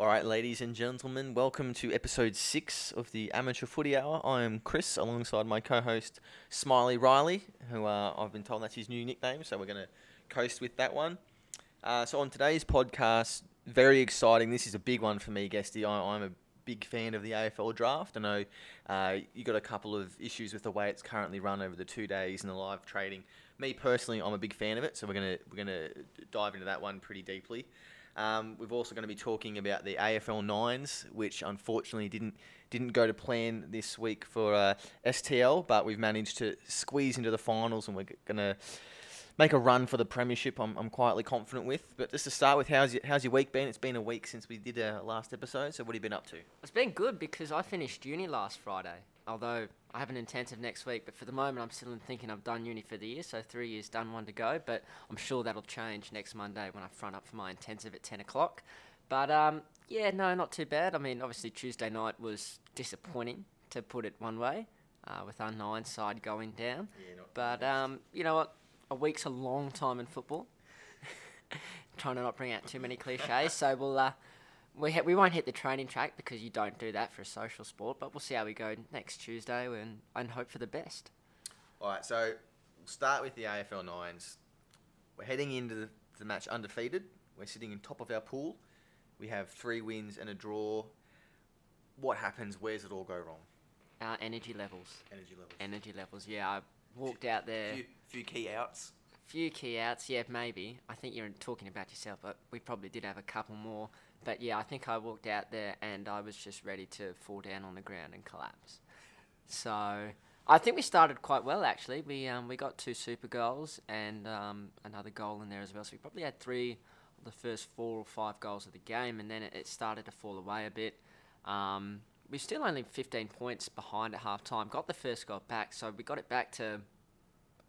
All right, ladies and gentlemen, welcome to episode six of the Amateur Footy Hour. I am Chris, alongside my co-host Smiley Riley, who uh, I've been told that's his new nickname, so we're going to coast with that one. Uh, so on today's podcast, very exciting. This is a big one for me, Guesty. I, I'm a big fan of the AFL draft. I know uh, you got a couple of issues with the way it's currently run over the two days and the live trading. Me personally, I'm a big fan of it, so we're gonna we're gonna dive into that one pretty deeply. Um, we're also going to be talking about the AFL nines, which unfortunately didn't didn't go to plan this week for uh, STL, but we've managed to squeeze into the finals, and we're going to make a run for the premiership. I'm, I'm quietly confident with. But just to start with, how's your, how's your week been? It's been a week since we did our last episode. So what have you been up to? It's been good because I finished uni last Friday. Although I have an intensive next week, but for the moment I'm still thinking I've done uni for the year, so three years done, one to go. But I'm sure that'll change next Monday when I front up for my intensive at 10 o'clock. But um, yeah, no, not too bad. I mean, obviously Tuesday night was disappointing, to put it one way, uh, with our nine side going down. Yeah, But um, you know what? A week's a long time in football. Trying to not bring out too many cliches, so we'll uh, we ha- we won't hit the training track because you don't do that for a social sport. But we'll see how we go next Tuesday and and hope for the best. All right, so we'll start with the AFL nines. We're heading into the, the match undefeated. We're sitting in top of our pool. We have three wins and a draw. What happens? Where's it all go wrong? Our energy levels, Energy levels. energy levels. Yeah, I walked out there. few, few key outs. few key outs, yeah, maybe. I think you're talking about yourself, but we probably did have a couple more. But yeah, I think I walked out there and I was just ready to fall down on the ground and collapse. So I think we started quite well actually. We um, we got two super goals and um, another goal in there as well. So we probably had three of the first four or five goals of the game, and then it, it started to fall away a bit. Um, we're still only 15 points behind at half time. Got the first goal back, so we got it back to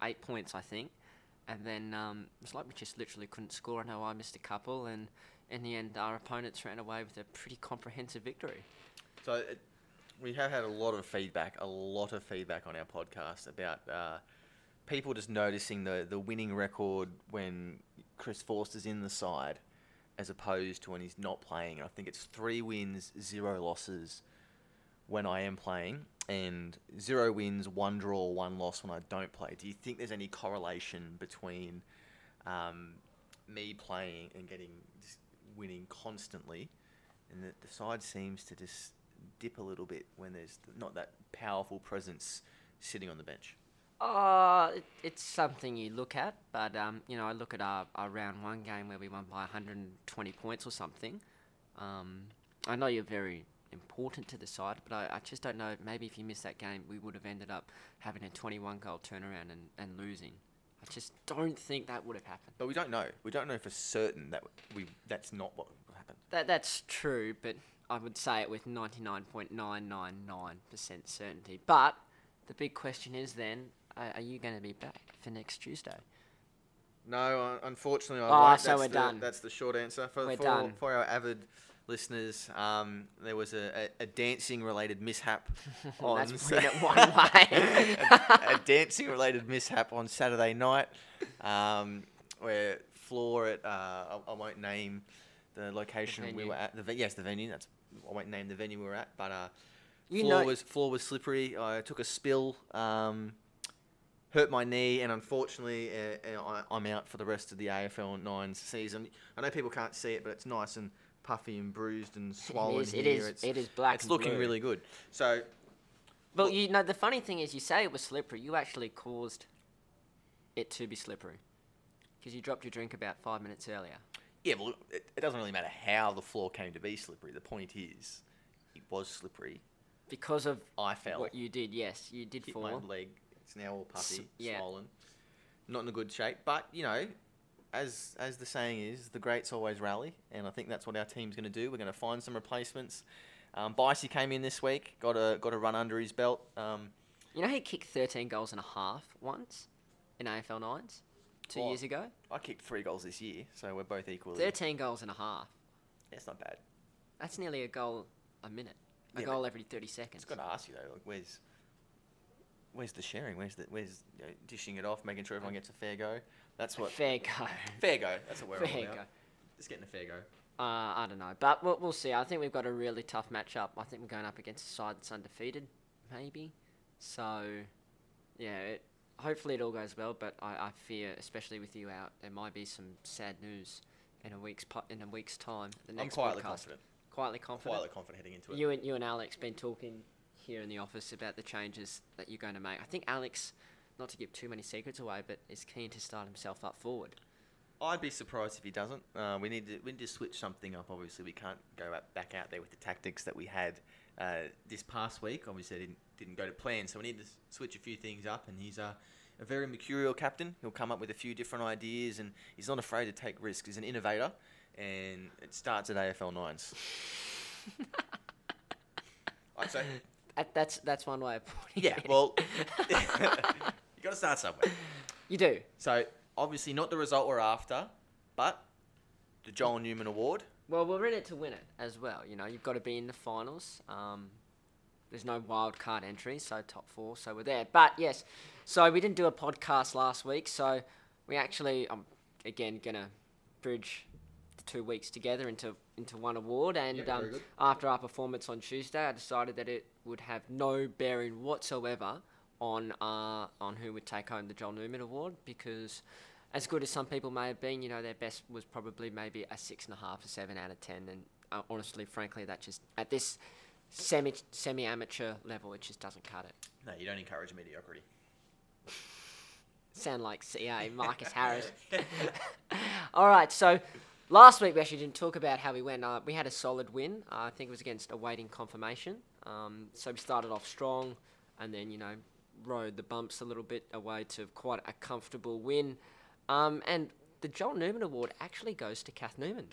eight points, I think. And then um, it's like we just literally couldn't score. I know I missed a couple, and in the end, our opponents ran away with a pretty comprehensive victory. So it, we have had a lot of feedback, a lot of feedback on our podcast about uh, people just noticing the, the winning record when Chris Forster's in the side as opposed to when he's not playing. And I think it's three wins, zero losses when I am playing, and zero wins, one draw, one loss when I don't play. Do you think there's any correlation between um, me playing and getting winning constantly, and that the side seems to just dip a little bit when there's not that powerful presence sitting on the bench? Uh, it, it's something you look at, but um, you know, I look at our, our round one game where we won by 120 points or something. Um, I know you're very important to the side, but I, I just don't know. Maybe if you missed that game, we would have ended up having a 21 goal turnaround and, and losing. I just don't think that would have happened. But we don't know. We don't know for certain that we that's not what happened. That that's true, but I would say it with 99.999% certainty. But the big question is then, uh, are you going to be back for next Tuesday? No, unfortunately, I Oh, won't. so that's we're the, done. That's the short answer for We're for, done. for our avid listeners. Um, there was a, a, a dancing related mishap on That's Sa- it one way. a, a dancing related mishap on Saturday night, um, where floor at uh, I, I won't name the location we were at. The yes, the venue. That's I won't name the venue we were at, but uh, You floor know- was floor was slippery. I took a spill. Um, hurt my knee, and unfortunately, uh, uh, I, I'm out for the rest of the AFL Nines season. I know people can't see it, but it's nice and puffy and bruised and swollen is, it here. is- It's, it is black It's looking blue. really good. So Well, you know, the funny thing is, you say it was slippery. You actually caused it to be slippery because you dropped your drink about five minutes earlier. yeah, well, it, it doesn't really matter how the floor came to be slippery. The point is, it was slippery. Because of I fell. what you did, yes, you did hit fall. my leg. It's now all puffy, S- yeah. swollen, not in a good shape. But you know, as as the saying is, the greats always rally, and I think that's what our team's going to do. We're going to find some replacements. Um, Bicey came in this week, got a got a run under his belt. Um, You know, he kicked 13 goals and a half once in AFL nines two Oh. years ago. I kicked three goals this year, so we're both equally. 13 goals and a half. It's not bad. That's nearly a goal a minute. A Yeah, goal every 30 seconds. It's got to ask you though, like, where's where's the sharing? Where's the where's you know, dishing it off, making sure everyone gets a fair go? That's what Fair go. fair go. That's what we're all Fair about. go. Just getting a fair go. Uh, I don't know, but we'll, we'll see. I think we've got a really tough matchup. I think we're going up against a side that's undefeated, maybe. So, yeah, it, hopefully it all goes well. But I, I fear, especially with you out, there might be some sad news in a week's po- in a week's time. The I'm next quietly podcast. confident. Quietly confident. Quietly confident heading into it. You and you and Alex been talking here in the office about the changes that you're going to make. I think Alex, not to give too many secrets away, but is keen to start himself up forward. I'd be surprised if he doesn't. Uh, we need to we need to switch something up. Obviously, we can't go out, back out there with the tactics that we had uh, this past week. Obviously, didn't didn't go to plan, so we need to switch a few things up. And he's a, a very mercurial captain. He'll come up with a few different ideas, and he's not afraid to take risks. He's an innovator, and it starts at AFL nines. I'd say, That, that's that's one way of putting yeah. it. Well, you got to start somewhere. you do. So obviously, not the result we're after, but the Joel Newman Award. Well, we're in it to win it as well. You know, you've got to be in the finals. Um, there's no wild card entry, so top four, so we're there. But yes, so we didn't do a podcast last week, so we actually, I'm again gonna bridge the two weeks together into into one award. And Yeah, um, after our performance on Tuesday, I decided that it would have no bearing whatsoever on uh, on who would take home the Joel Newman Award because as good as some people may have been, you know, their best was probably maybe a six and a half, a seven out of ten, and uh, honestly, frankly, that just at this semi semi amateur level, it just doesn't cut it. No, you don't encourage mediocrity. Sound like CA Marcus Harris. All right, so last week we actually didn't talk about how we went. Uh, we had a solid win. Uh, I think it was against awaiting confirmation. Um, so we started off strong, and then you know rode the bumps a little bit away to quite a comfortable win. Um, and the Joel Newman Award actually goes to Kath Newman.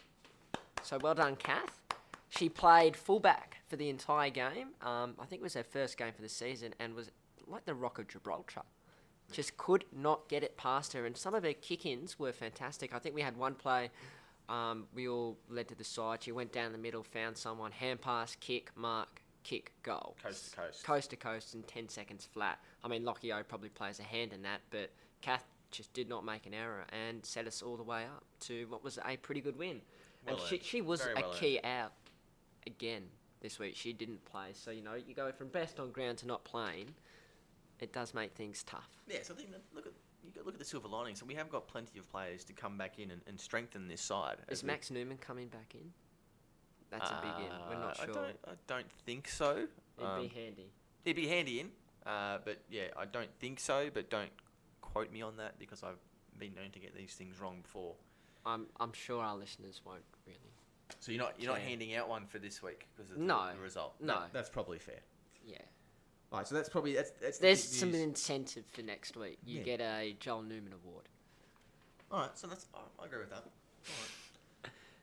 So well done, Kath. She played fullback for the entire game. Um, I think it was her first game for the season, and was like the Rock of Gibraltar just could not get it past her. And some of her kick-ins were fantastic. I think we had one play. Um, we all led to the side. She went down the middle, found someone, hand pass, kick, mark, kick, goal. Coast to coast. Coast to coast in 10 seconds flat. I mean, Lockie O probably plays a hand in that, but Kath just did not make an error and set us all the way up to what was a pretty good win. Well and she, she was Very a well key out again this week. She didn't play. So, you know, you go from best on ground to not playing. It does make things tough. Yeah, so I think that, look at you look at the silver linings, and we have got plenty of players to come back in and, and strengthen this side. Is as we- Max Newman coming back in? That's a big in. We're not Uh, sure. I don't, I don't think so. It'd Um, be handy. it'd be handy in, uh, but yeah, I don't think so. But don't quote me on that because I've been known to get these things wrong before. I'm I'm sure our listeners won't really. So you're not you're not Okay. handing out one for this week because of the, No, the result. no. that's probably fair. Yeah. All right, so that's probably that's that's. the There's big some news. incentive for next week. You Yeah. get a Joel Newman award. All right, so that's I I agree with that. All right.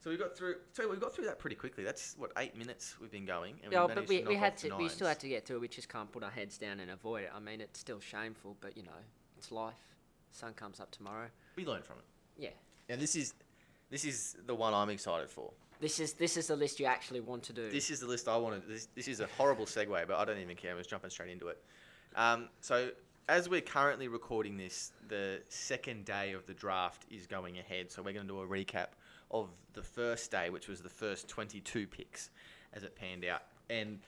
So we got through. So we got through that pretty quickly. That's what eight minutes we've been going. And Yeah, we but we, we had to the we still nines. had to get through. it. We just can't put our heads down and avoid it. I mean, it's still shameful, but you know, it's life. Sun comes up tomorrow. We learn from it. Yeah. And this is this is the one I'm excited for. This is this is the list you actually want to do. This is the list I wanted. This, this is a horrible segue, but I don't even care. I'm just jumping straight into it. Um, so, as we're currently recording this, the second day of the draft is going ahead. So, we're going to do a recap of the first day, which was the first 22 picks as it panned out. And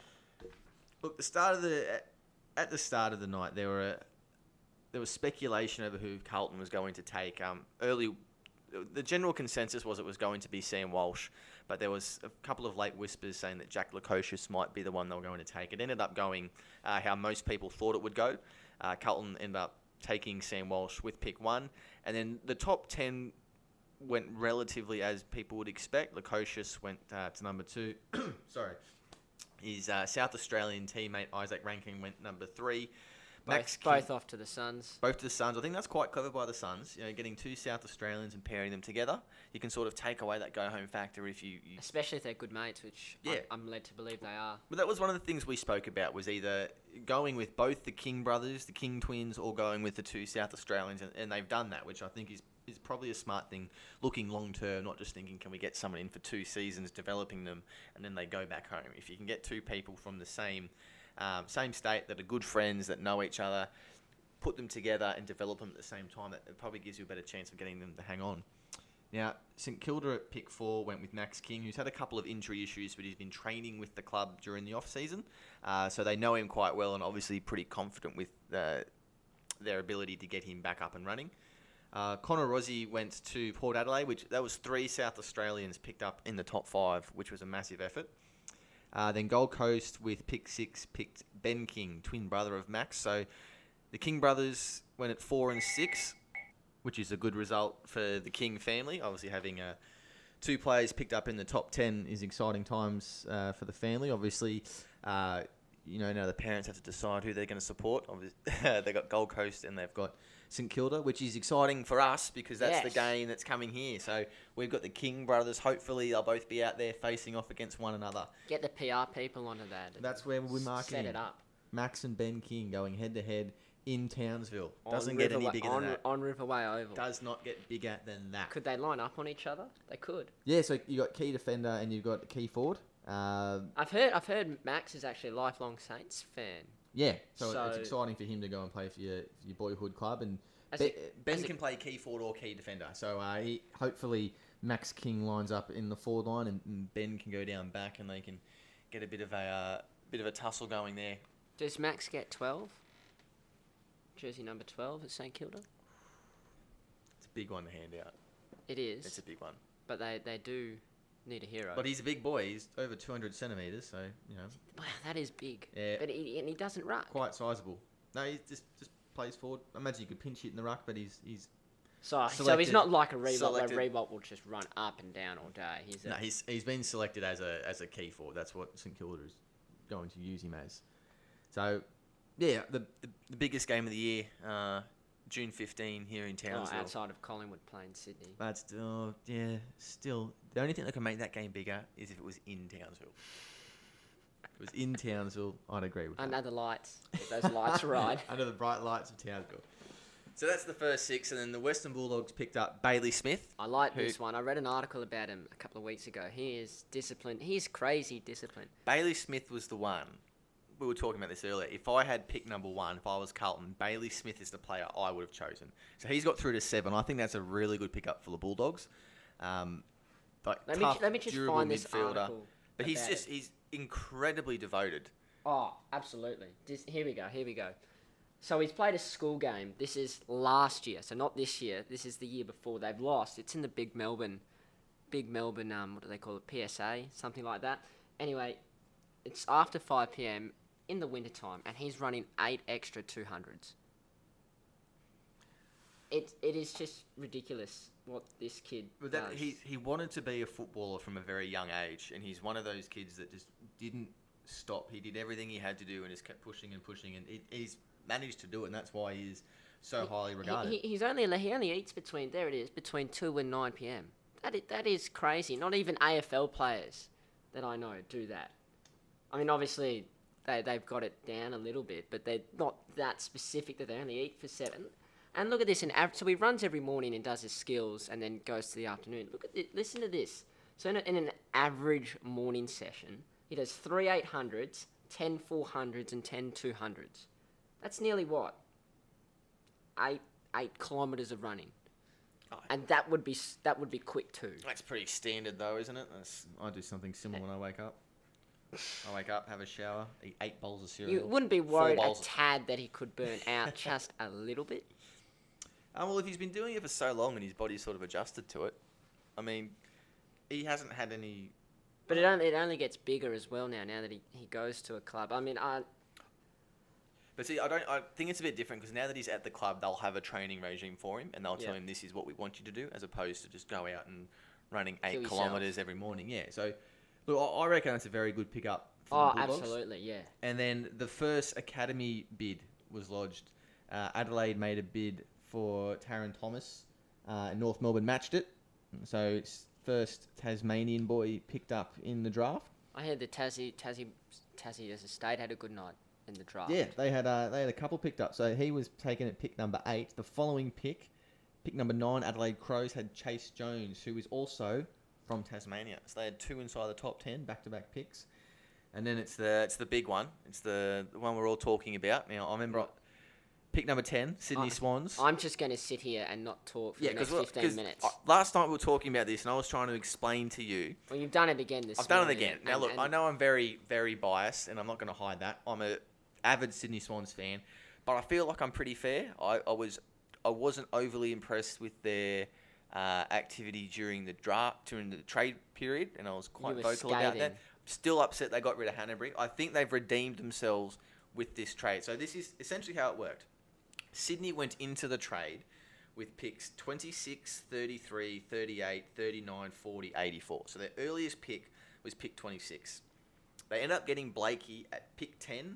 look, the start of the at the start of the night, there were there was speculation over who Carlton was going to take. Um, early, the general consensus was it was going to be Sam Walsh, but there was a couple of late whispers saying that Jack Lukosius might be the one they were going to take. It ended up going uh, how most people thought it would go. Uh, Carlton ended up taking Sam Walsh with pick one, and then the top ten went relatively as people would expect. Lukosius went uh, to number two. Sorry. His uh, South Australian teammate Izak Rankine went number three. Max both, King- both off to the Suns. both to the Suns. I think that's quite clever by the Suns. You know, getting two South Australians and pairing them together. You can sort of take away that go home factor if you. you Especially if they're good mates, which I- Yeah. I'm led to believe they are. but that was one of the things we spoke about was either going with both the King brothers, the King twins, or going with the two South Australians, and, and they've done that, which I think is is probably a smart thing. Looking long term, not just thinking, can we get someone in for two seasons, developing them, and then they go back home. If you can get two people from the same um, same state that are good friends that know each other, put them together and develop them at the same time, that it probably gives you a better chance of getting them to hang on. Now, St Kilda at pick four went with Max King, who's had a couple of injury issues, but he's been training with the club during the off season, uh, so they know him quite well and obviously pretty confident with uh, their ability to get him back up and running. Uh, Connor Rozee went to Port Adelaide, which that was three South Australians picked up in the top five, which was a massive effort. Uh, then Gold Coast with pick six picked Ben King, twin brother of Max. So the King brothers went at four and six, which is a good result for the King family. Obviously, having uh, two players picked up in the top ten is exciting times uh, for the family. Obviously, uh, you know now the parents have to decide who they're going to support. Obviously, they've got Gold Coast and they've got St Kilda, which is exciting for us because that's the game that's coming here. So we've got the King brothers. Hopefully, they'll both be out there facing off against one another. Get the PR people onto that. That's where we'll be S- marking Set it. it up. Max and Ben King going head to head in Townsville. On Doesn't get any Riverway- bigger on, than that. On Riverway Oval. Does not get bigger than that. Could they line up on each other? They could. Yeah, so you got key defender and you've got key forward. Uh, I've heard. I've heard Max is actually a lifelong Saints fan. Yeah, so, it's exciting for him to go and play for your, for your boyhood club. And As Ben, it- ben as it- can play key forward or key defender. So uh, he, hopefully Max King lines up in the forward line and, and Ben can go down back and they can get a bit of a uh, bit of a tussle going there. Does Max get twelve? Jersey number twelve at St Kilda. It's a big one to hand out. It is, It's a big one. but they they do need a hero. But he's a big boy. He's over 200 centimetres, so, you know, wow, that is big. Yeah. But he, and he doesn't ruck. quite sizable. No, he just just plays forward. I imagine you could pinch hit in the ruck, but he's he's So, so he's not like a Reebok selected- where Reebok will just run up and down all day. He's a, no, he's he's been selected as a as a key forward. That's what St Kilda is going to use him as. So, yeah, the the, the biggest game of the year, uh, June 15 here in oh, Townsville. outside of Collingwood playing Sydney. but still, yeah, still the only thing that can make that game bigger is if it was in Townsville. if it was in Townsville, I'd agree with that. Under the lights, get those lights right. Under the bright lights of Townsville. So that's the first six, and then the Western Bulldogs picked up Bailey Smith. I like Who- this one. I read an article about him a couple of weeks ago. He is disciplined. He's crazy disciplined. Bailey Smith was the one. We were talking about this earlier. If I had pick number one, if I was Carlton, Bailey Smith is the player I would have chosen. So he's got through to seven. I think that's a really good pickup for the Bulldogs. Um, like Let tough, me let me just durable find this midfielder. article. But he's about just he's incredibly devoted. Oh, absolutely. This, here we go. Here we go. So he's played a school game. This is last year, so not this year. This is the year before. They've lost. It's in the Big Melbourne, Big Melbourne. Um, what do they call it? PSA, something like that. Anyway, it's after five p.m. in the wintertime, and he's running eight extra two hundreds. It it is just ridiculous what this kid But that, does. he he wanted to be a footballer from a very young age, and he's one of those kids that just didn't stop. He did everything he had to do, and just kept pushing and pushing, and it, he's managed to do it. And that's why he is so highly regarded. He, he's only he only eats between there it is between two and nine p.m. That is, that is crazy. Not even AFL players that I know do that. I mean, obviously they they've got it down a little bit, but they're not that specific that they only eat for seven. And look at this. In av- so he runs every morning and does his skills, and then goes to the afternoon. Look at it. Listen to this. So in, a, in an average morning session, he does three 800s, 10 400s, and 10 200s. That's nearly what eight eight kilometers of running, Oh. and that would be that would be quick too. That's pretty standard, though, isn't it? That's, I do something similar when I wake up. I wake up, have a shower, eat eight bowls of cereal. You wouldn't be worried a tad that he could burn out just a little bit. Oh, well, if he's been doing it for so long and his body's sort of adjusted to it, I mean, he hasn't had any. But it only it only gets bigger as well now. Now that he, he goes to a club. I mean, I But see, I don't. I think it's a bit different because now that he's at the club, they'll have a training regime for him, and they'll tell Yeah. him this is what we want you to do, as opposed to just go out and running eight Kill yourself. kilometers every morning. Yeah. So, look, I I reckon that's a very good pickup. For oh the Bulldogs. absolutely yeah. And then the first academy bid was lodged. Uh, Adelaide made a bid for Tarryn Thomas, uh, and North Melbourne matched it. So it's first Tasmanian boy picked up in the draft. I heard the Tassie Tassie Tassie as a state had a good night in the draft. Yeah, they had uh, they had a couple picked up. So he was taken at pick number eight. The following pick, pick number nine, Adelaide Crows had Chayce Jones, who is also from Tasmania. So they had two inside the top ten, back to back picks. And then it's the it's the big one. It's the, the one we're all talking about. Now I remember pick number ten, Sydney I- Swans. I'm just going to sit here and not talk for yeah, the next because 15 minutes. last night we were talking about this, and I was trying to explain to you. well, you've done it again this I've done it morning, again. Now and- look, and I know I'm very, very biased, and I'm not going to hide that. I'm a avid Sydney Swans fan, but I feel like I'm pretty fair. I, I was, I wasn't overly impressed with their uh, activity during the draft, during the trade period, and I was quite were vocal about that. scathing. Still upset they got rid of Hannebery. I think they've redeemed themselves with this trade. So this is essentially how it worked. Sydney went into the trade with picks 26, 33, 38, 39, 40, 84. So their earliest pick was pick 26. They ended up getting Blakey at pick 10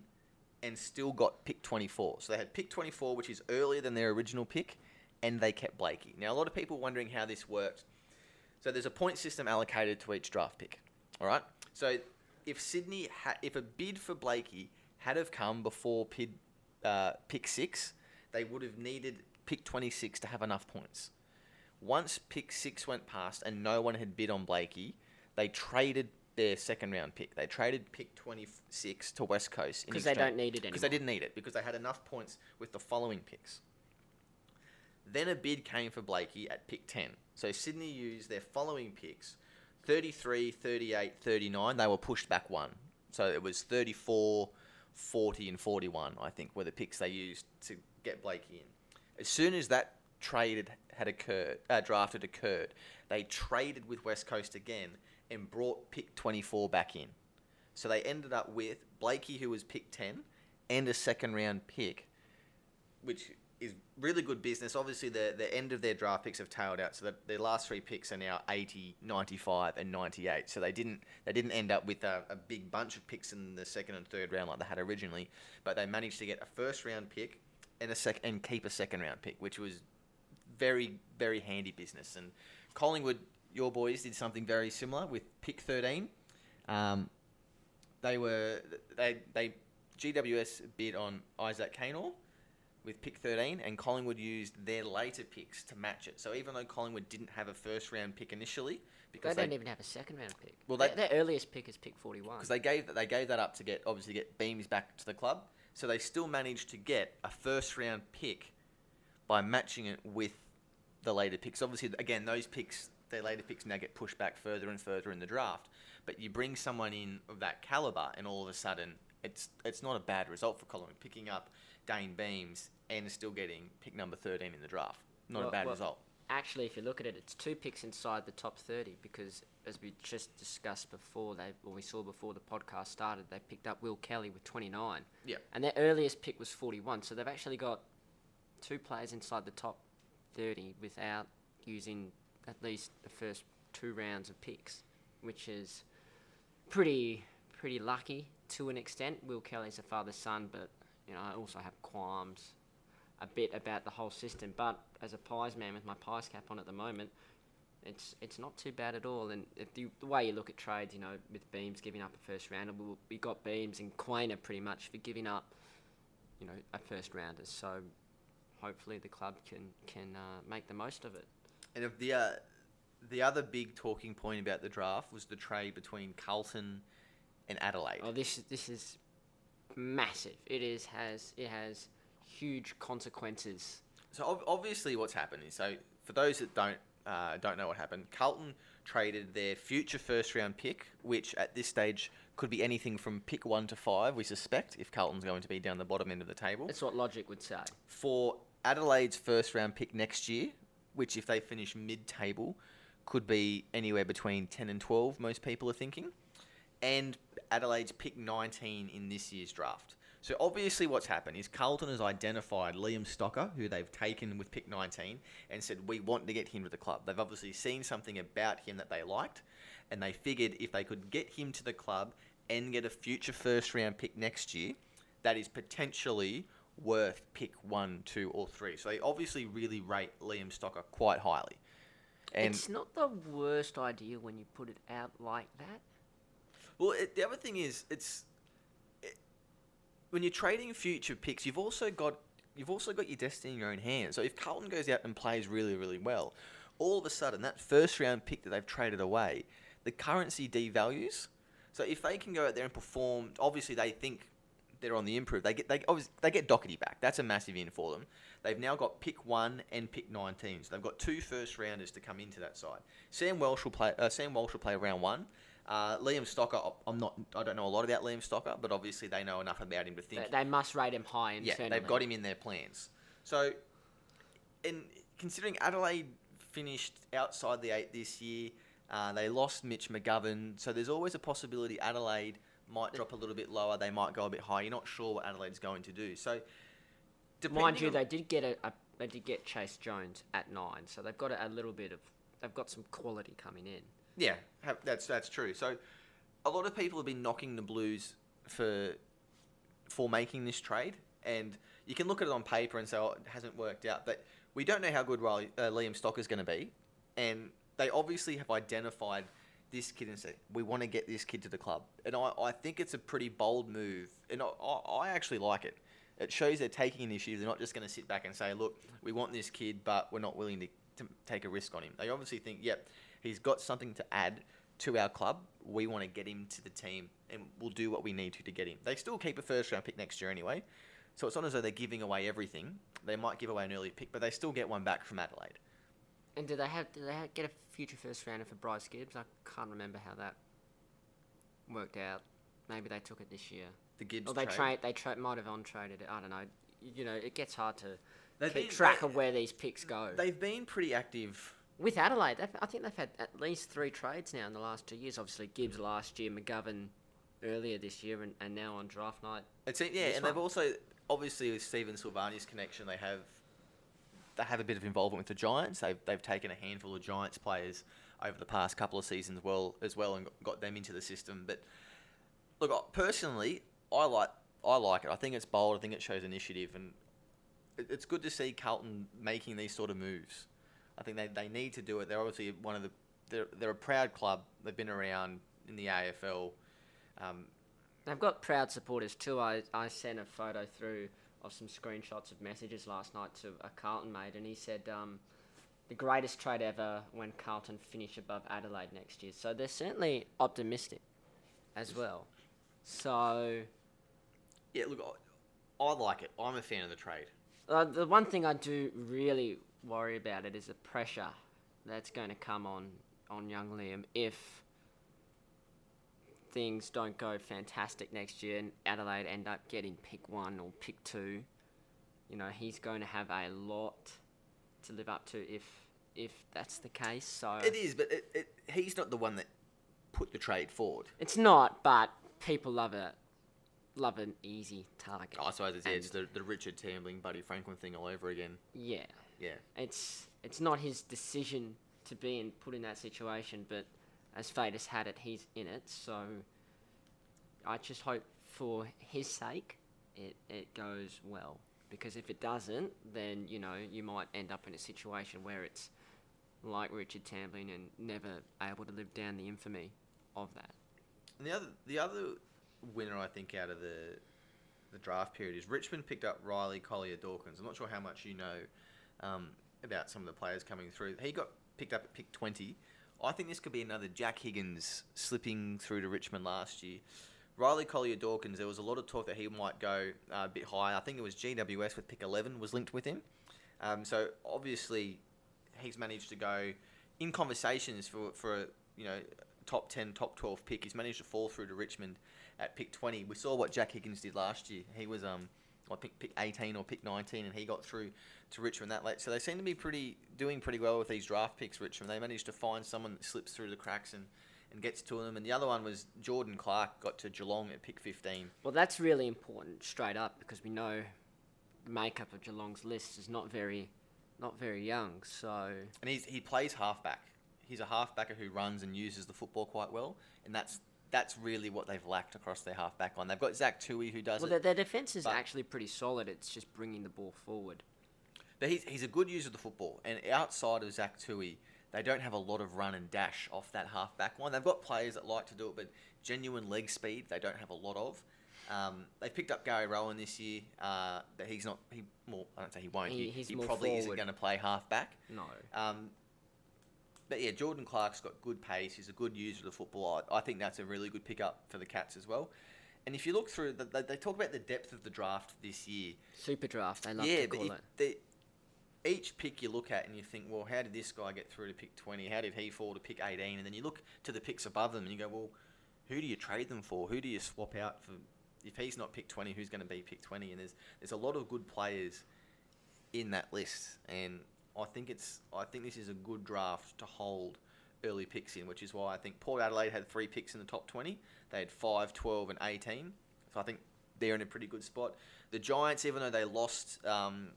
and still got pick 24. So they had pick 24, which is earlier than their original pick, and they kept Blakey. Now, a lot of people wondering how this worked. So there's a point system allocated to each draft pick. All right. So if Sydney, ha- if a bid for Blakey had have come before pid, uh, pick six, they would have needed pick 26 to have enough points. Once pick six went past and no one had bid on Blakey, they traded their second round pick. They traded pick 26 to West Coast because they don't need it anymore. because they didn't need it because they had enough points with the following picks. Then a bid came for Blakey at pick 10. So Sydney used their following picks 33, 38, 39. They were pushed back one. So it was 34, 40, and 41, I think, were the picks they used to get in. As soon as that trade had occurred, uh, drafted occurred, they traded with West Coast again and brought pick 24 back in. So they ended up with Blakey, who was pick 10, and a second round pick, which is really good business. Obviously, the, the end of their draft picks have tailed out, so that their last three picks are now 80, 95, and 98. So they didn't they didn't end up with a, a big bunch of picks in the second and third round like they had originally, but they managed to get a first round pick and a sec and keep a second round pick, which was very very handy business. And Collingwood, your boys did something very similar with pick 13. Um, they were they they GWS bid on Isaac Quaynor with pick 13 and Collingwood used their later picks to match it. So even though Collingwood didn't have a first round pick initially because They because don't even have a second round pick. Well, their, their earliest pick is pick 41. because they gave they gave that up to get obviously get Beams back to the club. So they still managed to get a first round pick by matching it with the later picks. Obviously, again, those picks, their later picks now get pushed back further and further in the draft. But you bring someone in of that caliber, and all of a sudden, it's it's not a bad result for Collingwood picking up Dayne Beams and still getting pick number thirteen in the draft. Not a bad well, result. Actually, if you look at it, it's two picks inside the top 30 because, as we just discussed before, they or we saw before the podcast started, they picked up Will Kelly with 29. Yeah. And their earliest pick was 41, so they've actually got two players inside the top 30 without using at least the first two rounds of picks, which is pretty pretty lucky to an extent. Will Kelly's a father son, but you know I also have qualms a bit about the whole system. But as a pies man with my pies cap on at the moment, it's it's not too bad at all. And if the, the way you look at trades, you know, with Beams giving up a first rounder, we, we got Beams and Quaynor pretty much for giving up, you know, a first rounder. So hopefully the club can can uh, make the most of it. And if the uh, the other big talking point about the draft was the trade between Carlton and Adelaide. Oh, this is this is massive. It is has it has huge consequences. So ob- obviously, what's happened is so for those that don't uh, don't know what happened, Carlton traded their future first round pick, which at this stage could be anything from pick one to five. We suspect if Carlton's going to be down the bottom end of the table That's what logic would say. for Adelaide's first round pick next year, which if they finish mid table could be anywhere between ten and twelve. Most people are thinking, and Adelaide's pick nineteen in this year's draft. So obviously, what's happened is Carlton has identified Liam Stocker, who they've taken with pick 19, and said we want to get him to the club. They've obviously seen something about him that they liked, and they figured if they could get him to the club and get a future first round pick next year, that is potentially worth pick one, two, or three. So they obviously really rate Liam Stocker quite highly. And it's not the worst idea when you put it out like that. Well, it, the other thing is, it's it, when you're trading future picks, you've also got you've also got your destiny in your own hands. So if Carlton goes out and plays really, really well, all of a sudden that first round pick that they've traded away, the currency devalues. So if they can go out there and perform, obviously they think they're on the improve. They get they obviously they get Docherty back. That's a massive in for them. They've now got pick one and pick nineteen. So they've got two first rounders to come into that side. Sam Welsh will play. Uh, Sam Walsh will play round one. Uh, Liam Stocker, I'm not. I don't know a lot about Liam Stocker, but obviously they know enough about him to think. They, they must rate him high yeah, they've got him in their plans. So, in considering Adelaide finished outside the eight this year, uh, they lost Mitch McGovern. So there's always a possibility Adelaide might drop a little bit lower. They might go a bit higher. You're not sure what Adelaide's going to do. So, Mind you, they did get a, a they did get Chayce Jones at nine, so they've got a, a little bit of they've got some quality coming in. Yeah, have, that's that's true. So, a lot of people have been knocking the Blues for for making this trade, and you can look at it on paper and say oh, it hasn't worked out, but we don't know how good Riley, uh, Liam Stock is going to be, and they obviously have identified this kid and said we want to get this kid to the club, and I, I think it's a pretty bold move, and I, I actually like it. It shows they're taking initiative. They're not just going to sit back and say, "Look, we want this kid, but we're not willing to, to take a risk on him." They obviously think, "Yep, he's got something to add to our club. We want to get him to the team, and we'll do what we need to to get him." They still keep a first round pick next year anyway, so it's not as though they're giving away everything. They might give away an early pick, but they still get one back from Adelaide. And do they have do they get a future first rounder for Bryce Gibbs? I can't remember how that worked out. Maybe they took it this year. The Gibbs Or they trade. trade they tra- might have on traded it. I don't know. You know, it gets hard to They've keep been- track they- of where these picks go. They've been pretty active. With Adelaide, I think they've had at least three trades now in the last two years. Obviously, Gibbs last year, McGovern earlier this year, and, and now on draft night. It's yeah, and they've also obviously with Steven Silvagni's connection, they have they have a bit of involvement with the Giants. They've they've taken a handful of Giants players over the past couple of seasons well as well and got them into the system. But look, I- personally, I like I like it. I think it's bold. I think it shows initiative, and it- it's good to see Carlton making these sort of moves. I think they, they need to do it. They're obviously one of the they're, they're a proud club. They've been around in the AFL. Um, They've got proud supporters too. I, I sent a photo through of some screenshots of messages last night to a Carlton mate, and he said um, the greatest trade ever when Carlton finish above Adelaide next year. So they're certainly optimistic as well. So yeah, look, I, I like it. I'm a fan of the trade. uh, the one thing I do really worry about it is the pressure that's going to come on on young Liam if things don't go fantastic next year and Adelaide end up getting pick one or pick two. You know, he's going to have a lot to live up to if if that's the case. So It is, but it, it, he's not the one that put the trade forward. it's not, but people love it. Love an easy target. I suppose it's, yeah, it's the, the Richard Tambling, Buddy Franklin thing all over again. Yeah. Yeah. it's it's not his decision to be in, put in that situation, but as fate has had it, he's in it. So I just hope for his sake it, it goes well. Because if it doesn't, then you know you might end up in a situation where it's like Richard Tambling and never able to live down the infamy of that. And the other the other winner I think out of the the draft period is Richmond picked up Riley Collier Dawkins. I'm not sure how much you know um, about some of the players coming through. He got picked up at pick 20. I think this could be another Jack Higgins slipping through to Richmond last year. Riley Collier Dawkins, there was a lot of talk that he might go uh, a bit higher. I think it was GWS with pick 11 was linked with him. Um, so obviously he's managed to go in conversations for, for a, you know, top 10, top 12 pick. He's managed to fall through to Richmond at pick 20. We saw what Jack Higgins did last year. He was, um, I think, pick 18 or pick 19, and he got through to Richmond that late. So they seem to be pretty doing pretty well with these draft picks, Richmond. They managed to find someone that slips through the cracks and, and gets to them. And the other one was Jordan Clark got to Geelong at pick 15. Well, that's really important straight up because we know the makeup of Geelong's list is not very, not very young. So And he's, he plays halfback. He's a halfbacker who runs and uses the football quite well, and that's that's really what they've lacked across their halfback line. They've got Zach Tuohy who does well, it. their, their defense is actually pretty solid. It's just bringing the ball forward. But he's, he's a good user of the football. And outside of Zach Tuohy, they don't have a lot of run and dash off that halfback line. They've got players that like to do it, but genuine leg speed, they don't have a lot of. Um, they picked up Gary Rohan this year. Uh, he's not. He well, I don't say he won't. He- He, he probably isn't going to play halfback. No. Um, but yeah, Jordan Clark's got good pace. He's a good user of the football. I, I think that's a really good pickup for the Cats as well. And if you look through, the, they, they talk about the depth of the draft this year. Super draft, they love yeah, to call it. the, each pick you look at and you think, well, how did this guy get through to pick 20? How did he fall to pick 18? And then you look to the picks above them and you go, well, who do you trade them for? Who do you swap out for? If he's not pick 20, who's going to be pick 20? And there's there's a lot of good players in that list, and I think it's I think this is a good draft to hold early picks in, which is why I think Port Adelaide had three picks in the top 20. They had 5, 12, and 18. So I think they're in a pretty good spot. The Giants, even though they lost, um,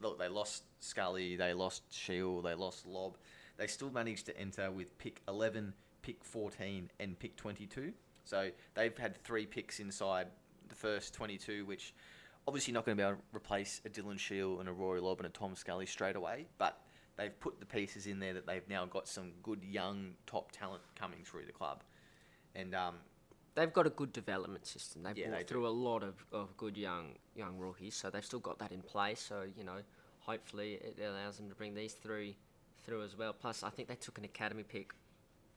look, they lost Scully, they lost Shiel, they lost Lobb, they still managed to enter with pick 11, pick 14, and pick 22. So they've had three picks inside the first 22, which obviously not going to be able to replace a Dylan Shiel and a Rory Lobb and a Tom Scully straight away, but they've put the pieces in there that they've now got some good young top talent coming through the club. And um, They've got a good development system. They've Yeah, brought they do. through a lot of, of good young young rookies, so they've still got that in place. So you know, hopefully it allows them to bring these three through as well. Plus, I think they took an academy pick,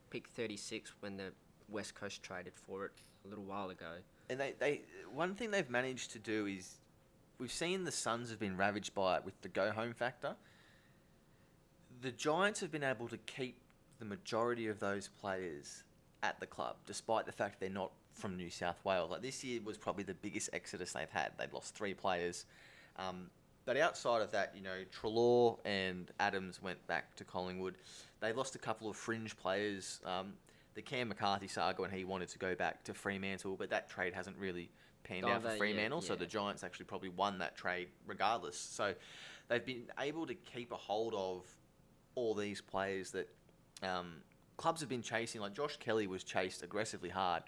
pick 36 when the West Coast traded for it a little while ago. and they, they one thing they've managed to do is we've seen the Suns have been ravaged by it with the go home factor. The Giants have been able to keep the majority of those players at the club, despite the fact they're not from New South Wales. Like this year was probably the biggest exodus they've had. They've lost three players. Um, but outside of that, you know, Treloar and Adams went back to Collingwood. They lost a couple of fringe players. Um, the Cam McCarthy saga when he wanted to go back to Fremantle, but that trade hasn't really panned Oh, out for they- yeah, Fremantle, so the Giants actually probably won that trade regardless. So they've been able to keep a hold of all these players that um, clubs have been chasing. Like Josh Kelly was chased aggressively hard.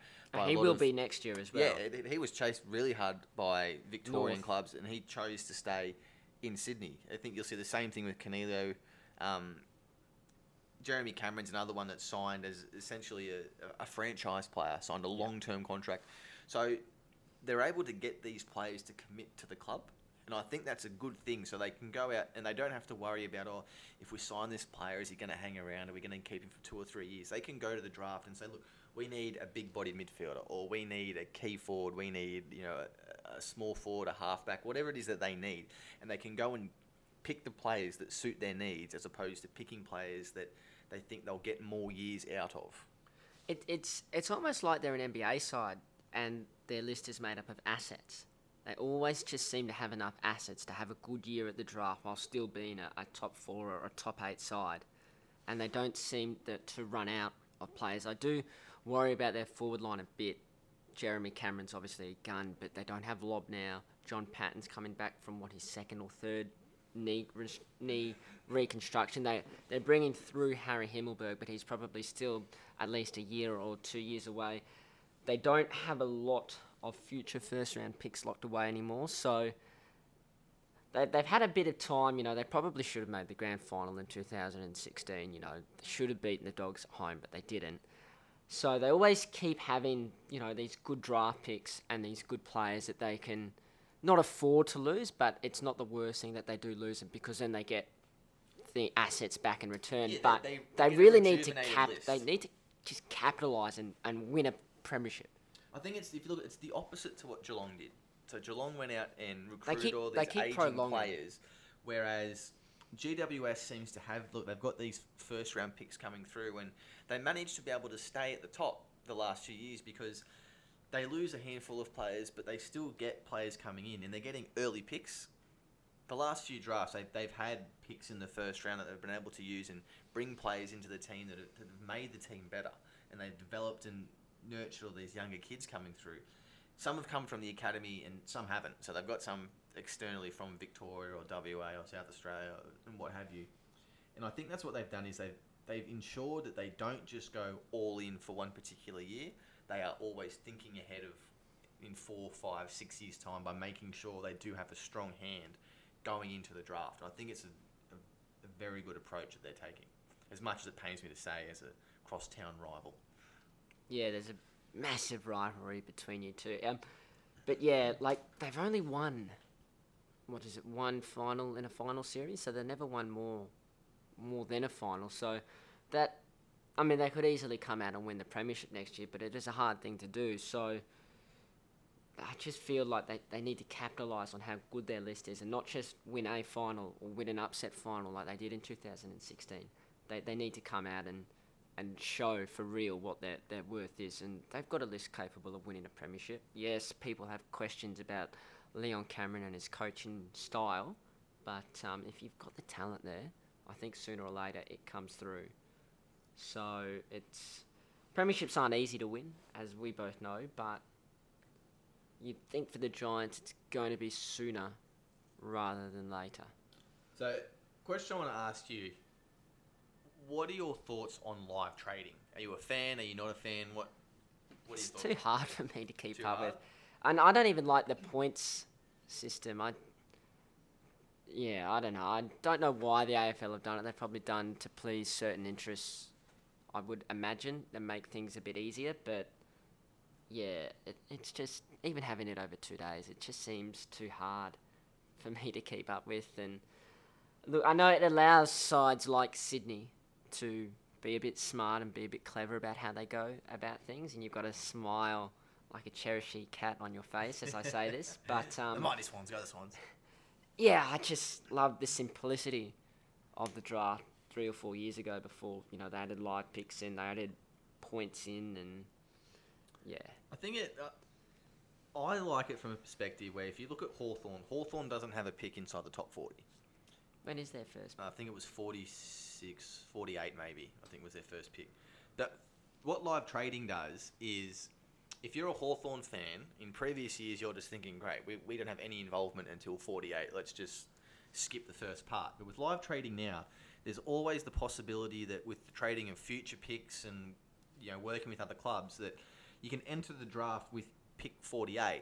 He will of- be next year as well. yeah, he was chased really hard by Victorian North. clubs, and he chose to stay in Sydney. I think you'll see the same thing with Coniglio. Um, Jeremy Cameron's another one that's signed as essentially a, a franchise player, signed a long term contract. So they're able to get these players to commit to the club. And I think that's a good thing. So they can go out and they don't have to worry about, oh, if we sign this player, is he going to hang around? Are we going to keep him for two or three years? They can go to the draft and say, look, we need a big body midfielder, or we need a key forward, we need, you know, a, a small forward, a halfback, whatever it is that they need. And they can go and pick the players that suit their needs as opposed to picking players that they think they'll get more years out of. It, it's it's almost like they're an NBA side, and their list is made up of assets. They always just seem to have enough assets to have a good year at the draft while still being a, a top four or a top eight side, and they don't seem to, to run out of players. I do worry about their forward line a bit. Jeremy Cameron's obviously a gun, but they don't have Lobb now. John Patton's coming back from what his second or third knee res- knee reconstruction. They they're bringing through Harry Himmelberg, but he's probably still at least a year or two years away. They don't have a lot of future first round picks locked away anymore, so they, they've had a bit of time. You know, they probably should have made the grand final in 2016. You know, they should have beaten the Dogs at home, but they didn't. So they always keep having, you know, these good draft picks and these good players that they can not afford to lose, but it's not the worst thing that they do lose them because then they get the assets back in return. Yeah, but they they, a really need to cap. list. They need to just capitalise and, and win a premiership. I think it's if you look, it's the opposite to what Geelong did. So Geelong went out and They recruited keep- all these aging prolonging. players, whereas GWS seems to have look. They've got these first round picks coming through, and they managed to be able to stay at the top the last few years because they lose a handful of players, but they still get players coming in, and they're getting early picks. The last few drafts, they've, they've had picks in the first round that they've been able to use and bring players into the team that have, that have made the team better, and they've developed and nurtured all these younger kids coming through. Some have come from the academy and some haven't. So they've got some externally from Victoria or WA or South Australia and what have you. And I think that's what they've done is they've they've ensured that they don't just go all in for one particular year. They are always thinking ahead of in four, five, six years time by making sure they do have a strong hand going into the draft. I think it's a, a, a very good approach that they're taking. As much as it pains me to say, as a crosstown rival. Yeah, there's a massive rivalry between you two. Um, but yeah, like they've only won, what is it, one final in a final series, so they've never won more, more than a final. So that, I mean, they could easily come out and win the premiership next year, but it is a hard thing to do. So I just feel like they, they need to capitalise on how good their list is and not just win a final or win an upset final like they did in 2016. They, they need to come out and, and show for real what their, their worth is. And they've got a list capable of winning a premiership. Yes, people have questions about Leon Cameron and his coaching style, but um, if you've got the talent there, I think sooner or later it comes through. So it's premierships aren't easy to win, as we both know, but you'd think for the Giants it's going to be sooner rather than later. So, question I want to ask you: What are your thoughts on live trading? Are you a fan? Are you not a fan? What? What It's too hard for me to keep Too up hard? with, and I don't even like the points system. I yeah, I don't know. I don't know why the AFL have done it. They've probably done to please certain interests. I would imagine and make things a bit easier, but yeah, it, it's just even having it over two days. It just seems too hard for me to keep up with. And look, I know it allows sides like Sydney to be a bit smart and be a bit clever about how they go about things, and you've got to smile like a Cheshire cat on your face as I say this. But the um, mighty Swans, go the Swans. yeah, I just love the simplicity of the draft three or four years ago. Before you know they added live picks in, they added points in, and yeah, I think it. Uh, I like it from a perspective where if you look at Hawthorn, Hawthorn doesn't have a pick inside the top 40. when is their first? I think it was 46, 48 maybe, I think was their first pick. That, what live trading does is, if you're a Hawthorn fan, in previous years you're just thinking, great, we, we don't have any involvement until 48, let's just skip the first part. But with live trading now, there's always the possibility that with the trading of future picks and you know working with other clubs that you can enter the draft with pick 48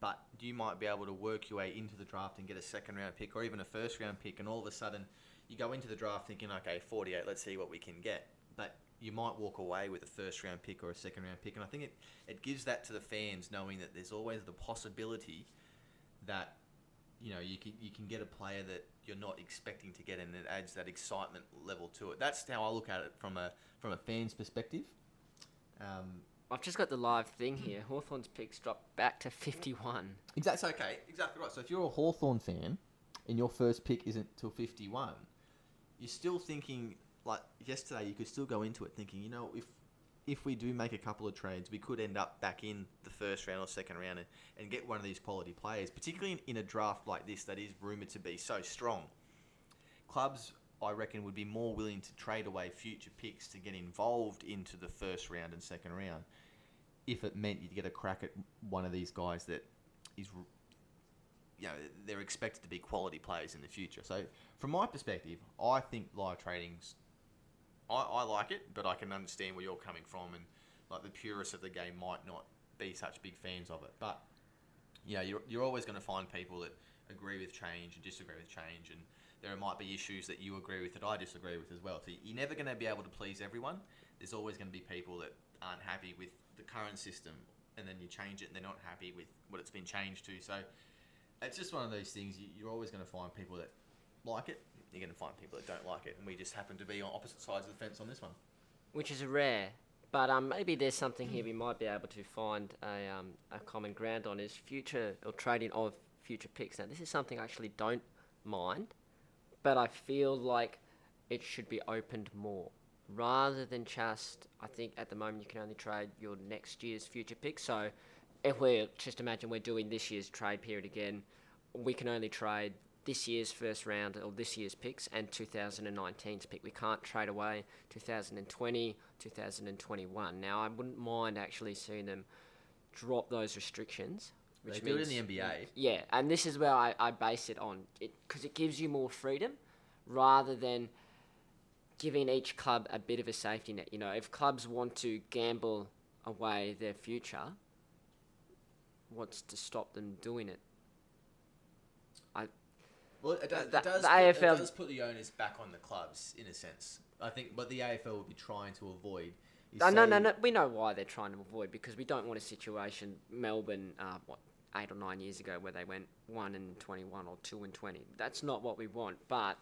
but you might be able to work your way into the draft and get a second round pick or even a first round pick and all of a sudden you go into the draft thinking okay 48 let's see what we can get. But you might walk away with a first round pick or a second round pick and i think it, it gives that to the fans knowing that there's always the possibility that you know you can you can get a player that you're not expecting to get and it adds that excitement level to it that's how i look at it from a from a fan's perspective um, I've just got the live thing here. Hawthorn's picks dropped back to 51. Exactly. Okay. Exactly right. So if you're a Hawthorn fan and your first pick isn't till 51, you're still thinking like yesterday. You could still go into it thinking, you know, if if we do make a couple of trades, we could end up back in the first round or second round and, and get one of these quality players, particularly in, in a draft like this that is rumored to be so strong. Clubs, I reckon, would be more willing to trade away future picks to get involved into the first round and second round if it meant you'd get a crack at one of these guys that is, you know, they're expected to be quality players in the future. So, from my perspective, I think live trading's, I, I like it, but I can understand where you're coming from, and like the purists of the game might not be such big fans of it. But, you know, you're, you're always going to find people that agree with change and disagree with change, and there might be issues that you agree with that I disagree with as well. So, you're never going to be able to please everyone. There's always going to be people that aren't happy with the current system, and then you change it, and they're not happy with what it's been changed to. So it's just one of those things. you- You're always going to find people that like it. You're going to find people that don't like it, and we just happen to be on opposite sides of the fence on this one. which is rare. But um, maybe there's something here we might be able to find a, um, a common ground on is future or trading of future picks. Now, this is something I actually don't mind, but I feel like it should be opened more rather than just. I think at the moment you can only trade your next year's future picks. So if we're just imagine we're doing this year's trade period again, we can only trade this year's first round or this year's picks and 2019's pick. We can't trade away 2020, 2021. Now, I wouldn't mind actually seeing them drop those restrictions. Which They do it in the NBA. Yeah, and this is where I, I base it on because it, gives you more freedom rather than giving each club a bit of a safety net. You know, if clubs want to gamble away their future, what's to stop them doing it? Well, it does, The- it does, the put, AFL it does put the onus back on the clubs in a sense. I think what the AFL would be trying to avoid. Is Uh, no, no, no. We know why they're trying to avoid because we don't want a situation Melbourne, uh, what eight or nine years ago, where they went one and twenty-one or two and twenty. That's not what we want. But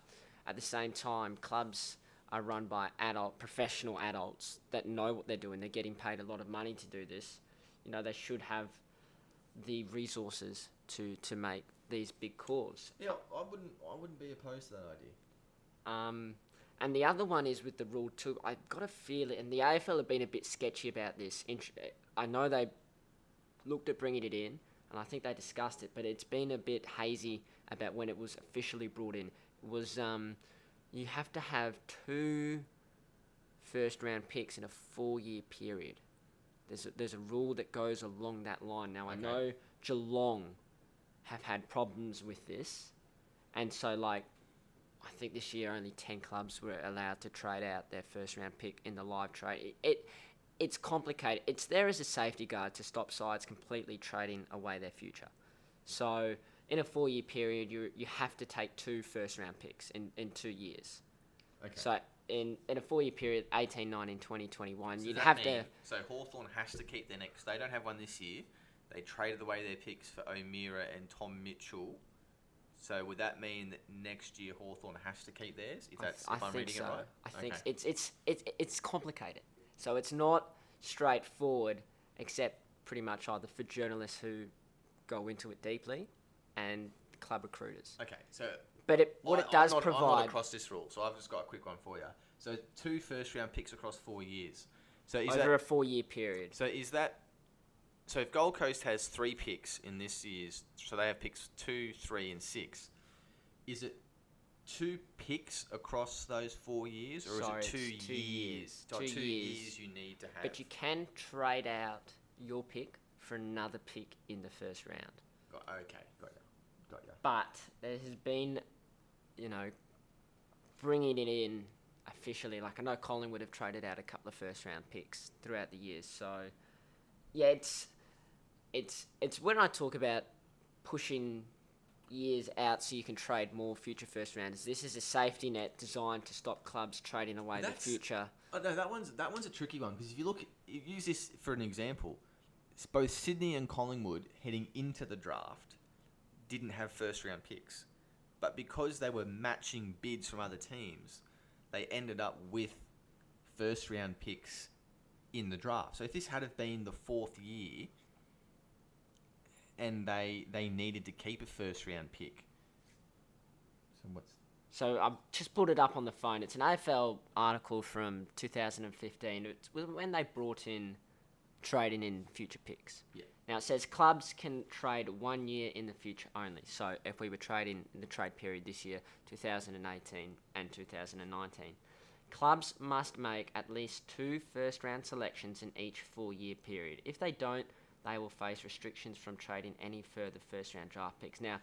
at the same time, clubs are run by adult, professional adults that know what they're doing. They're getting paid a lot of money to do this. You know, they should have the resources to to make these big calls. Yeah, I wouldn't. I wouldn't be opposed to that idea. Um, and the other one is with the rule two. I've got a feeling, and the AFL have been a bit sketchy about this. I know they looked at bringing it in, and I think they discussed it, but it's been a bit hazy about when it was officially brought in. It was um, you have to have two first round picks in a four year period. There's a, there's a rule that goes along that line. Now I Okay. know Geelong have had problems with this, and so like I think this year only ten clubs were allowed to trade out their first round pick in the live trade. It, it it's complicated. It's there as a safety guard to stop sides completely trading away their future. So in a four year period, you you have to take two first round picks in, in two years. Okay. So in, in a four year period, 18, 19, 20, 21, So you'd have that to. So Hawthorn has to keep their next. They don't have one this year. They traded away their picks for O'Meara and Tom Mitchell. So would that mean that next year Hawthorn has to keep theirs? If I that's th- if I I'm reading so. it right. I think Okay. it's it's it's it's complicated. So it's not straightforward, except pretty much either for journalists who go into it deeply, and club recruiters. Okay, so But it what I- it does I'm not, I'm not provide. across this rule, so I've just got a quick one for you. So two first round picks across four years. So is over that a four year period. so is that so if Gold Coast has three picks in this year's, so they have picks two, three, and six. Is it two picks across those four years, or Sorry, is it two, two years? years. Oh, Two two years. years you need to have. But you can trade out your pick for another pick in the first round. got, okay, got you, got you. But there has been, you know, bringing it in officially. Like I know Colin would have traded out a couple of first round picks throughout the years. So yeah, it's it's it's when I talk about pushing years out so you can trade more future first rounders. This is a safety net designed to stop clubs trading away their That's- future. Oh, no, that one's that one's a tricky one because if you look, you use this for an example. Both Sydney and Collingwood heading into the draft didn't have first round picks, but because they were matching bids from other teams, they ended up with first round picks in the draft. So if this had have been the fourth year, and they they needed to keep a first round pick, so what's So I've just pulled it up on the phone. It's an AFL article from 2015. It's when they brought in trading in future picks. Yeah. Now it says clubs can trade one year in the future only. So if we were trading in the trade period this year, 2018 and 2019, clubs must make at least two first round selections in each four year period. If they don't, they will face restrictions from trading any further first round draft picks. Now,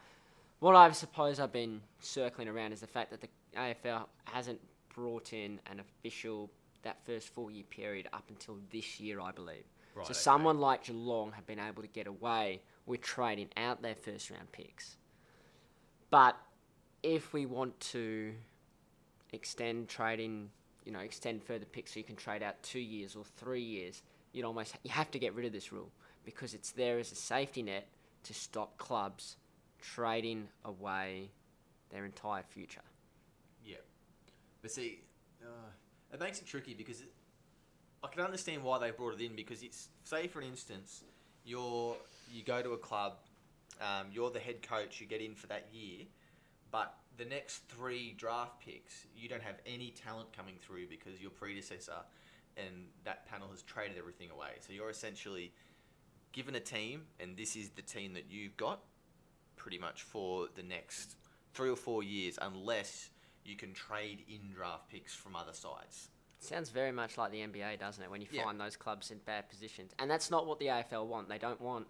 what I suppose I've been circling around is the fact that the AFL hasn't brought in an official that first four year period up until this year, I believe. Right, so okay. someone like Geelong have been able to get away with trading out their first round picks. But if we want to extend trading, you know, extend further picks so you can trade out two years or three years, you'd almost you have to get rid of this rule because it's there as a safety net to stop clubs trading away their entire future. Yeah, but see, uh, it makes it tricky because it, I can understand why they brought it in because it's say for instance, you're you go to a club, um, you're the head coach, you get in for that year, but the next three draft picks you don't have any talent coming through because your predecessor and that panel has traded everything away. So you're essentially given a team, and this is the team that you've got pretty much for the next three or four years, unless you can trade in draft picks from other sides. Sounds very much like the NBA, doesn't it? When you Yeah. find those clubs in bad positions, and that's not what the AFL want. They don't want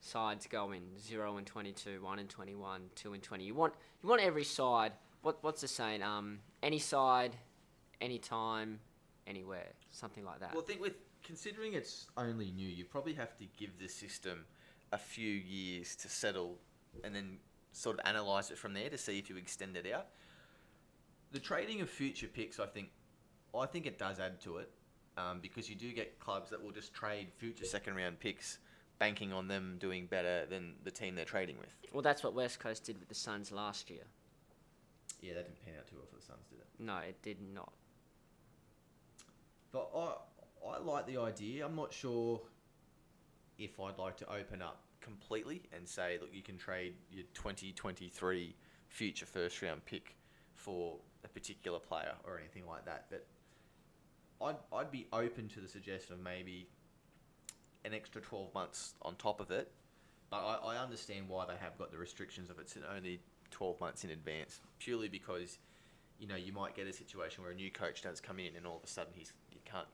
sides going zero and twenty-two, one and twenty-one, two and twenty. You want you want every side. What what's the saying? Um, any side, any time, anywhere, something like that. Well, I think with considering it's only new, you probably have to give the system a few years to settle, and then sort of analyze it from there to see if you extend it out. The trading of future picks, I think, I think it does add to it, um, because you do get clubs that will just trade future second round picks, banking on them doing better than the team they're trading with. well, that's what West Coast did with the Suns last year. Yeah, that didn't pan out too well for the Suns, did it? No, it did not. But I I like the idea. I'm not sure if I'd like to open up completely and say, look, you can trade your 2023 future first round pick for a particular player or anything like that. But I'd, I'd be open to the suggestion of maybe an extra 12 months on top of it. But I, I understand why they have got the restrictions of it's only 12 months in advance, purely because, you know, you might get a situation where a new coach does come in and all of a sudden he's you can't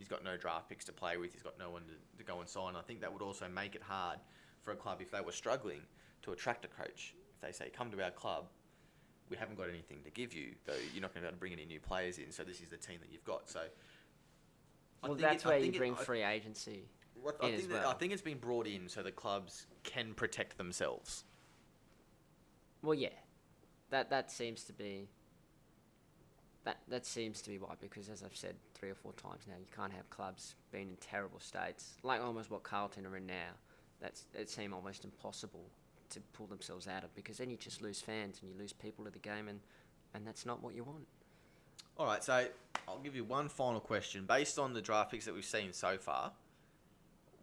he's got no draft picks to play with, he's got no one to, to go and sign. I think that would also make it hard for a club if they were struggling to attract a coach. If they say, come to our club, we haven't got anything to give you, though you're not going to be able to bring any new players in, so this is the team that you've got. So, I Well, think that's it- I where you it- bring I- free agency. what- I think, that, I well. think it's been brought in so the clubs can protect themselves. Well, yeah, that that seems to be. That that seems to be why, because as I've said three or four times now, you can't have clubs being in terrible states, like almost what Carlton are in now. That's it seemed almost impossible to pull themselves out of, because then you just lose fans and you lose people to the game, and and that's not what you want. All right, so I'll give you one final question. Based on the draft picks that we've seen so far,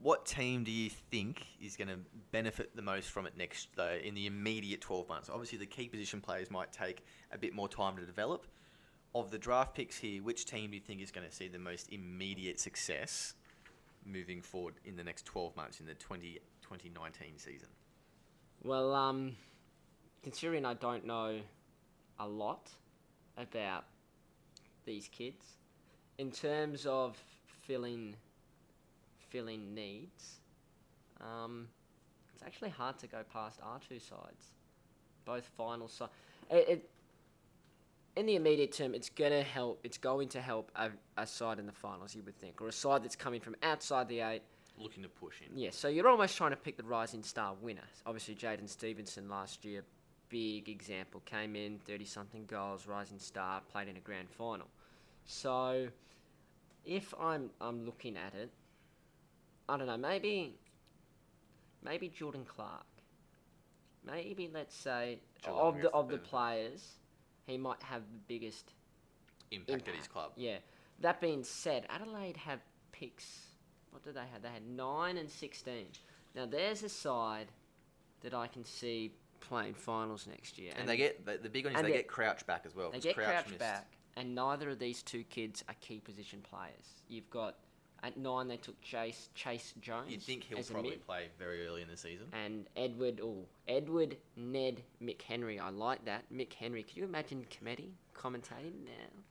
what team do you think is going to benefit the most from it next, though, in the immediate 12 months? Obviously, the key position players might take a bit more time to develop. Of the draft picks here, which team do you think is going to see the most immediate success moving forward in the next 12 months in the 20, 2019 season? Well, um, considering I don't know a lot about these kids, in terms of filling filling needs, um, it's actually hard to go past our two sides, both final side. It, it in the immediate term, it's gonna help. It's going to help a, a side in the finals, you would think, or a side that's coming from outside the eight Looking to push in. yeah, so you're almost trying to pick the rising star winner. Obviously, Jaidyn Stephenson last year, big example, came in, 30 something goals, rising star, played in a grand final. So, if I'm I'm looking at it, I don't know, maybe maybe Jordan Clark. Maybe let's say Geelong of the of the the- players, he might have the biggest Impact, at his club. yeah. That being said, Adelaide have picks. What did they have? They had nine and sixteen. Now there's a side that I can see playing finals next year, And, they get the, the big one is they they- get Crouch back as well. they get Crouch missed. back, and neither of these two kids are key position players. You've got at nine they took Chayce Chayce Jones. You'd think he'll as a probably mid, play very early in the season. and Edward. Oh, Edward Ned McHenry. I like that McHenry. Could you imagine Comedy commentating now?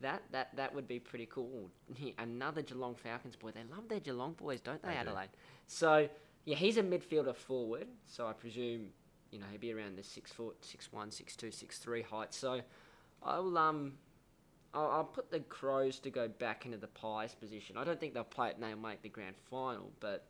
That that that would be pretty cool. He- Another Geelong Falcons boy. They love their Geelong boys, don't they, They do. Adelaide? So yeah, he's a midfielder forward. So I presume you know he'd be around the six foot, six one, six two, six three height. So I'll um. I'll, I'll put the Crows to go back into the Pies position. I don't think they'll play it and they'll make the grand final, but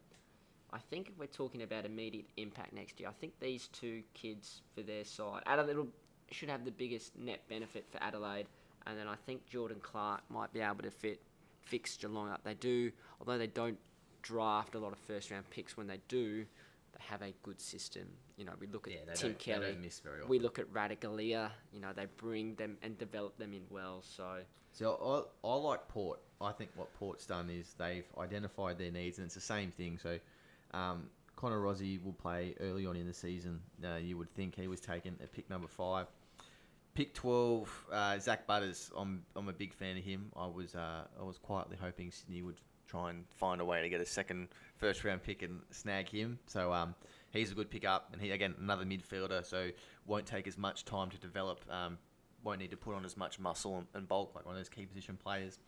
I think if we're talking about immediate impact next year, I think these two kids for their side, Adelaide should have the biggest net benefit for Adelaide, and then I think Jordan Clark might be able to fit fix Geelong up. They do, although they don't draft a lot of first round picks. When they do, they have a good system. You know, we look at Yeah, Tim don't, Kelly. don't miss very often. We look at Radagalia, you know, they bring them and develop them in well. So, So I, I like Port. I think what Port's done is they've identified their needs, and it's the same thing. So um, Connor Rozee will play early on in the season. Uh, you would think he was taken at pick number five. Pick twelve, uh, Zak Butters. I'm I'm a big fan of him. I was uh, I was quietly hoping Sydney would try and find a way to get a second first round pick and snag him. So um, he's a good pickup, and he again another midfielder. So won't take as much time to develop. Um, won't need to put on as much muscle and, and bulk like one of those key position players.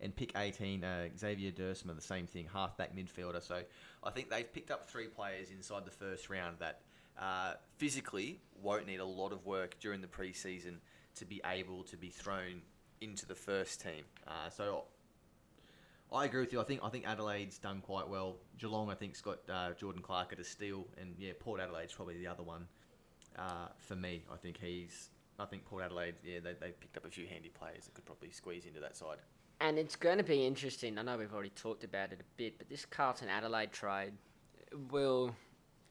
And pick 18, uh, Xavier Duursma, the same thing, halfback midfielder. So I think they've picked up three players inside the first round that uh, physically won't need a lot of work during the preseason to be able to be thrown into the first team. Uh, so I agree with you. I think I think Adelaide's done quite well. Geelong, I think's got uh, Jordan Clark at a steal, and yeah, Port Adelaide's probably the other one uh, for me. I think he's. I think Port Adelaide, yeah, they they picked up a few handy players that could probably squeeze into that side. and it's going to be interesting. I know we've already talked about it a bit, but this Carlton Adelaide trade will,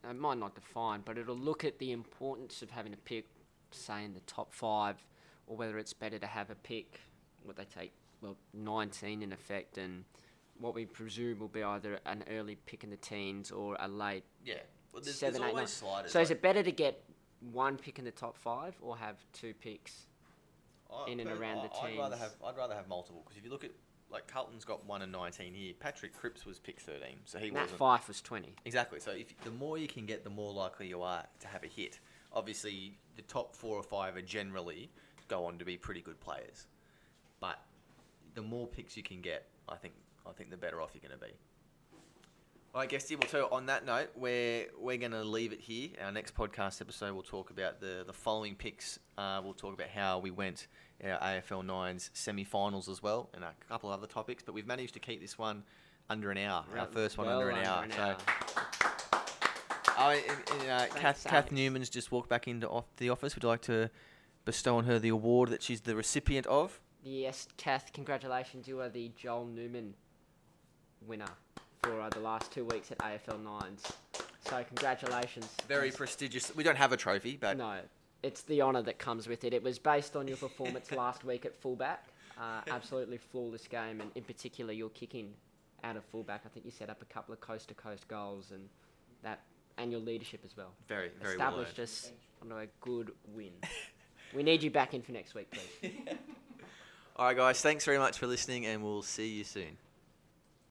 it might not define, but it'll look at the importance of having a pick, say in the top five, or whether it's better to have a pick. What they take, well, 19 in effect, and what we presume will be either an early pick in the teens or a late. Yeah. Well, there's, Seven, there's eight, nine. sliders. So is it better to get one pick in the top five or have two picks? I- in and around the I- I'd rather have I'd rather have multiple because if you look at like Carlton's got one and nineteen here. Patrick Cripps was pick thirteen, so he Nat wasn't Fyfe was twenty. exactly. So if the more you can get, the more likely you are to have a hit. Obviously, the top four or five are generally go on to be pretty good players, but the more picks you can get, I think I think the better off you're going to be. I guess Steve. So on that note, we're we're going to leave it here. Our next podcast episode, we'll talk about the the following picks. Uh, we'll talk about how we went in our AFL nines semi-finals as well, and a couple of other topics. But we've managed to keep this one under an hour. Our first one Well under an hour. an so. hour. Oh, and, and, uh, Kath, Kath Newman's just walked back into off the office. Would you like to bestow on her the award that she's the recipient of? Yes, Kath, congratulations. You are the Joel Newman winner for uh, the last two weeks at AFL Nines. So congratulations. Very prestigious. We don't have a trophy, but No, it's the honour that comes with it. It was based on your performance last week at fullback. Uh, absolutely flawless game, and in particular, your kicking out of fullback. I think you set up a couple of coast to coast goals, and that and your leadership as well. very, very well Established earned. us on a good win. we need you back in for next week, please. All right, guys. Thanks very much for listening, and we'll see you soon.